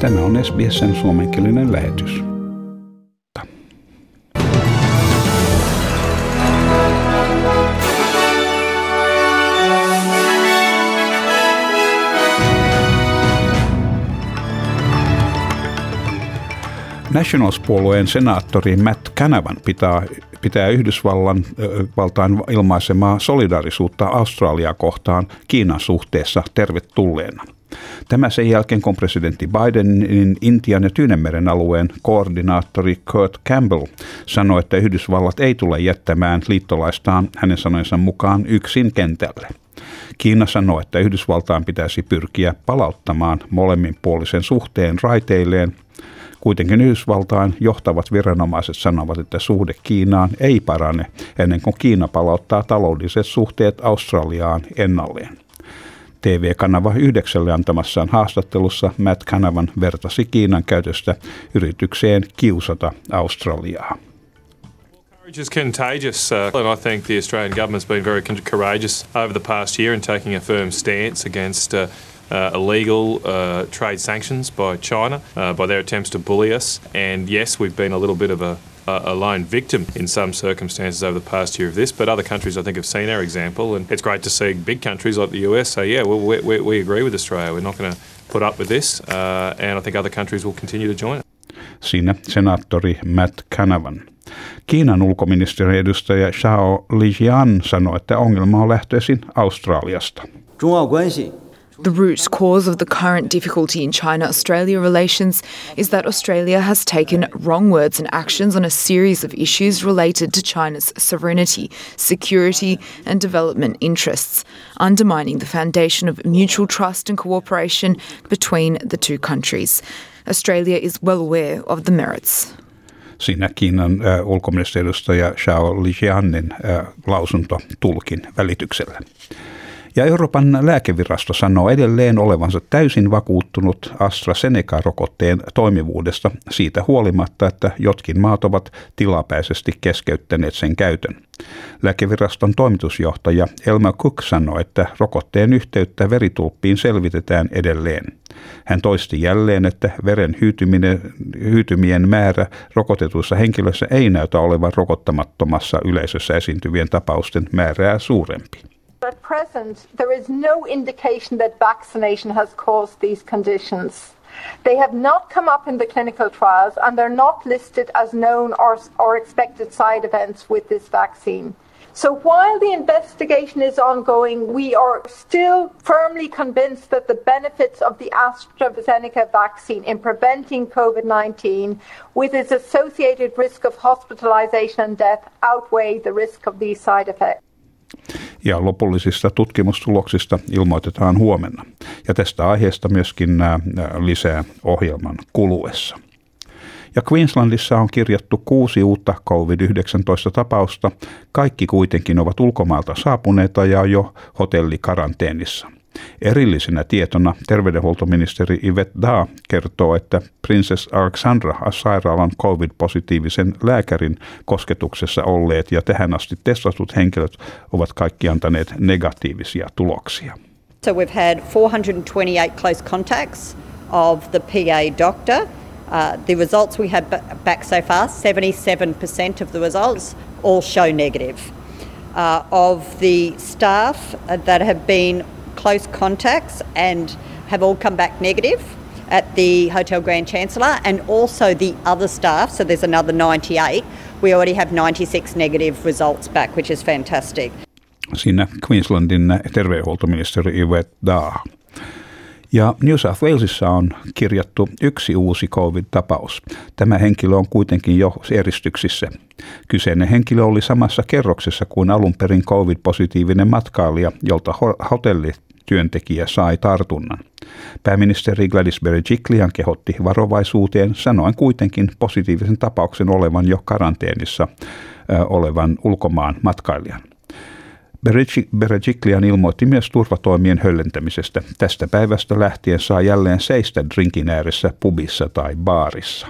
Tämä on SBSn suomenkielinen lähetys. Nationals-puolueen senaattori Matt Canavan pitää, pitää Yhdysvallan valtaan ilmaisemaa solidaarisuutta Australiaa kohtaan Kiinan suhteessa tervetulleena. Tämä sen jälkeen, kun presidentti Bidenin Intian ja Tyynemeren alueen koordinaattori Kurt Campbell sanoi, että Yhdysvallat ei tule jättämään liittolaistaan hänen sanojensa mukaan yksin kentälle. Kiina sanoi, että Yhdysvaltaan pitäisi pyrkiä palauttamaan molemminpuolisen suhteen raiteilleen Kuitenkin Yhdysvaltain johtavat viranomaiset sanovat, että suhde Kiinaan ei parane ennen kuin Kiina palauttaa taloudelliset suhteet Australiaan ennalleen. TV-kanava yhdeksälle antamassaan haastattelussa Matt Kanavan vertasi Kiinan käytöstä yritykseen kiusata Australiaa. Courage is contagious, uh, and I think the Australian government's been very courageous over the past year in taking a firm stance against uh, uh, illegal uh, trade sanctions by China, uh, by their attempts to bully us. And yes, we've been a little bit of a, a lone victim in some circumstances over the past year of this, but other countries I think have seen our example. And it's great to see big countries like the US say, yeah, well, we, we, we agree with Australia. We're not going to put up with this. Uh, and I think other countries will continue to join it. Siinä senaattori Matt Canavan. Kiinan ulkoministeriön edustaja Xiao Lijian sanoi, että ongelma on lähtöisin Australiasta. 中澳关系 The root cause of the current difficulty in China Australia relations is that Australia has taken wrong words and actions on a series of issues related to China's sovereignty, security, and development interests, undermining the foundation of mutual trust and cooperation between the two countries. Australia is well aware of the merits. Siinä Kiinan äh, ulkoministeriöstä ja Xiao Lijianin äh, lausunto tulkin välityksellä. Ja Euroopan lääkevirasto sanoo edelleen olevansa täysin vakuuttunut AstraZeneca-rokotteen toimivuudesta siitä huolimatta, että jotkin maat ovat tilapäisesti keskeyttäneet sen käytön. Lääkeviraston toimitusjohtaja Elma Cook sanoi, että rokotteen yhteyttä veritulppiin selvitetään edelleen. Hän toisti jälleen, että veren hyytymien määrä rokotetuissa henkilöissä ei näytä olevan rokottamattomassa yleisössä esiintyvien tapausten määrää suurempi. At present, there is no indication that vaccination has caused these conditions. They have not come up in the clinical trials and they're not listed as known or, or expected side events with this vaccine. So while the investigation is ongoing, we are still firmly convinced that the benefits of the AstraZeneca vaccine in preventing COVID 19 with its associated risk of hospitalization and death outweigh the risk of these side effects. Ja lopullisista tutkimustuloksista ilmoitetaan huomenna. Ja tästä aiheesta myöskin lisää ohjelman kuluessa. Ja Queenslandissa on kirjattu kuusi uutta COVID-19-tapausta. Kaikki kuitenkin ovat ulkomailta saapuneita ja jo hotellikaranteenissa. Erillisenä tietona terveydenhuoltoministeri Yvette Da kertoo, että Princess Alexandra sairaalan COVID-positiivisen lääkärin kosketuksessa olleet ja tähän asti testatut henkilöt ovat kaikki antaneet negatiivisia tuloksia. So we've had 428 close contacts of the PA doctor. Uh, the results we had back so far, 77% of the results all show negative. Uh, of the staff that have been close contacts and have all come back negative at the Hotel Grand Chancellor and also the other staff. So there's another 98. We already have 96 negative results back, which is fantastic. Siinä Queenslandin terveydenhuoltoministeri Yvette Daah. Ja New South Walesissa on kirjattu yksi uusi COVID-tapaus. Tämä henkilö on kuitenkin jo eristyksissä. Kyseinen henkilö oli samassa kerroksessa kuin alun perin COVID-positiivinen matkailija, jolta hotellityöntekijä sai tartunnan. Pääministeri Gladys Berejiklian kehotti varovaisuuteen, sanoen kuitenkin positiivisen tapauksen olevan jo karanteenissa olevan ulkomaan matkailijan. Berejiklian ilmoitti myös turvatoimien höllentämisestä. Tästä päivästä lähtien saa jälleen seistä drinkin ääressä pubissa tai baarissa.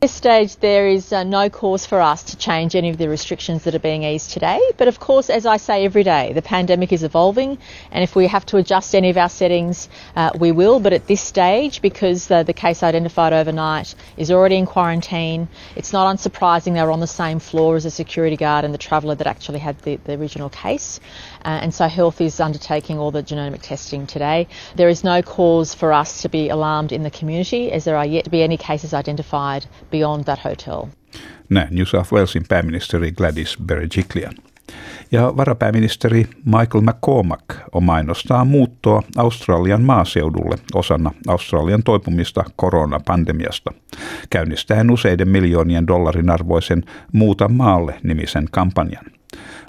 This stage, there is uh, no cause for us to change any of the restrictions that are being eased today. But of course, as I say every day, the pandemic is evolving, and if we have to adjust any of our settings, uh, we will. But at this stage, because the, the case identified overnight is already in quarantine, it's not unsurprising they were on the same floor as the security guard and the traveller that actually had the, the original case. Uh, and so Health is undertaking all the genomic testing today. There is no cause for us to be alarmed in the community, as there are yet to be any cases identified beyond that hotel. Näin New South Walesin pääministeri Gladys Berejiklian. Ja varapääministeri Michael McCormack on mainostaa muuttoa Australian maaseudulle osana Australian toipumista koronapandemiasta, käynnistäen useiden miljoonien dollarin arvoisen Muuta maalle nimisen kampanjan.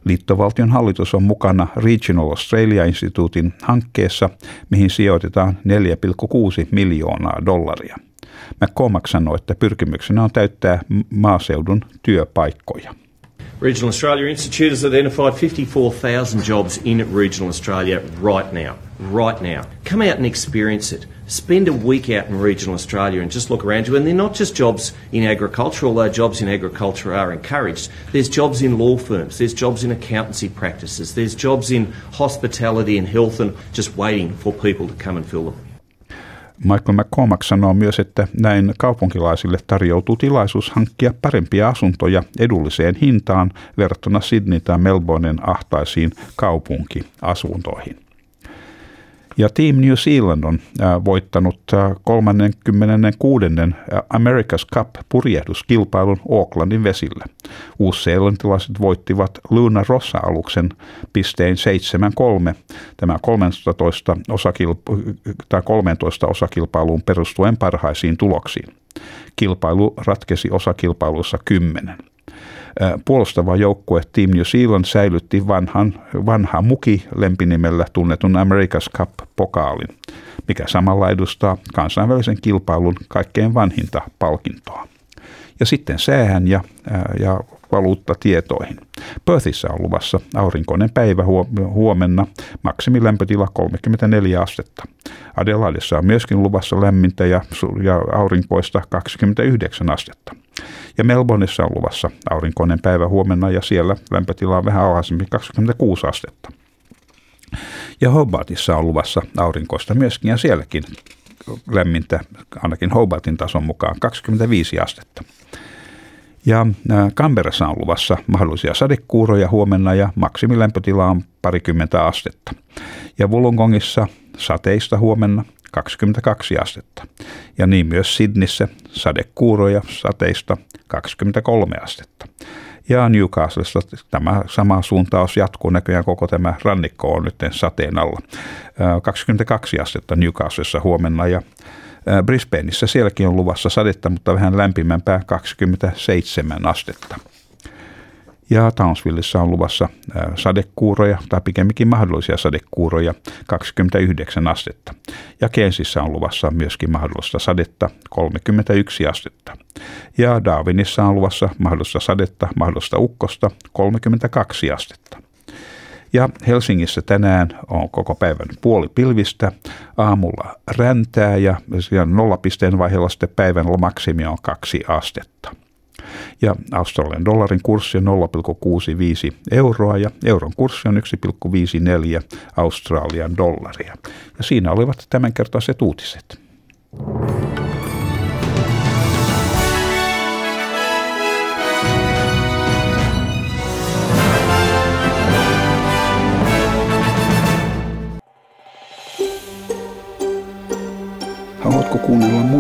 Liittovaltion hallitus on mukana Regional Australia-instituutin hankkeessa, mihin sijoitetaan 4,6 miljoonaa dollaria – McCormack sanoi, että pyrkimyksenä on täyttää maaseudun työpaikkoja. Regional Australia Institute has identified 54,000 jobs in regional Australia right now. Right now. Come out and experience it. Spend a week out in regional Australia and just look around you. And they're not just jobs in agriculture, although jobs in agriculture are encouraged. There's jobs in law firms, there's jobs in accountancy practices, there's jobs in hospitality and health, and just waiting for people to come and fill them. Michael McCormack sanoo myös, että näin kaupunkilaisille tarjoutuu tilaisuus hankkia parempia asuntoja edulliseen hintaan verrattuna Sydney tai Melbournen ahtaisiin kaupunkiasuntoihin. Ja Team New Zealand on voittanut 36. America's Cup purjehduskilpailun Aucklandin vesillä. Uusseelantilaiset voittivat Luna Rossa-aluksen pistein 7-3. Tämä 13, osakilpa- tai 13 osakilpailuun perustuen parhaisiin tuloksiin. Kilpailu ratkesi osakilpailuissa 10. Puolustava joukkue Team New Zealand säilytti vanhan, vanha muki lempinimellä tunnetun America's Cup-pokaalin, mikä samalla edustaa kansainvälisen kilpailun kaikkein vanhinta palkintoa. Ja sitten säähän ja, ja valuuttatietoihin. Perthissä on luvassa aurinkoinen päivä huomenna, maksimilämpötila 34 astetta. Adelaidessa on myöskin luvassa lämmintä ja, aurinkoista 29 astetta. Ja Melbourneissa on luvassa aurinkoinen päivä huomenna ja siellä lämpötila on vähän alhaisempi 26 astetta. Ja Hobartissa on luvassa aurinkoista myöskin ja sielläkin lämmintä, ainakin Hobartin tason mukaan 25 astetta. Ja Canberrassa on luvassa mahdollisia sadekuuroja huomenna ja maksimilämpötila on parikymmentä astetta. Ja Wollongongissa sateista huomenna 22 astetta. Ja niin myös Sydneyssä sadekuuroja sateista 23 astetta. Ja Newcastlessa tämä sama suuntaus jatkuu näköjään koko tämä rannikko on nyt sateen alla. 22 astetta Newcastlessa huomenna ja Brisbaneissa sielläkin on luvassa sadetta, mutta vähän lämpimämpää 27 astetta. Ja Townsvillessa on luvassa sadekuuroja, tai pikemminkin mahdollisia sadekuuroja, 29 astetta. Ja Kensissä on luvassa myöskin mahdollista sadetta, 31 astetta. Ja Darwinissa on luvassa mahdollista sadetta, mahdollista ukkosta, 32 astetta. Ja Helsingissä tänään on koko päivän puoli pilvistä, aamulla räntää ja nollapisteen vaiheella sitten päivän maksimi on kaksi astetta. Ja Australian dollarin kurssi on 0,65 euroa ja euron kurssi on 1,54 Australian dollaria. Ja siinä olivat tämänkertaiset uutiset. Haluatko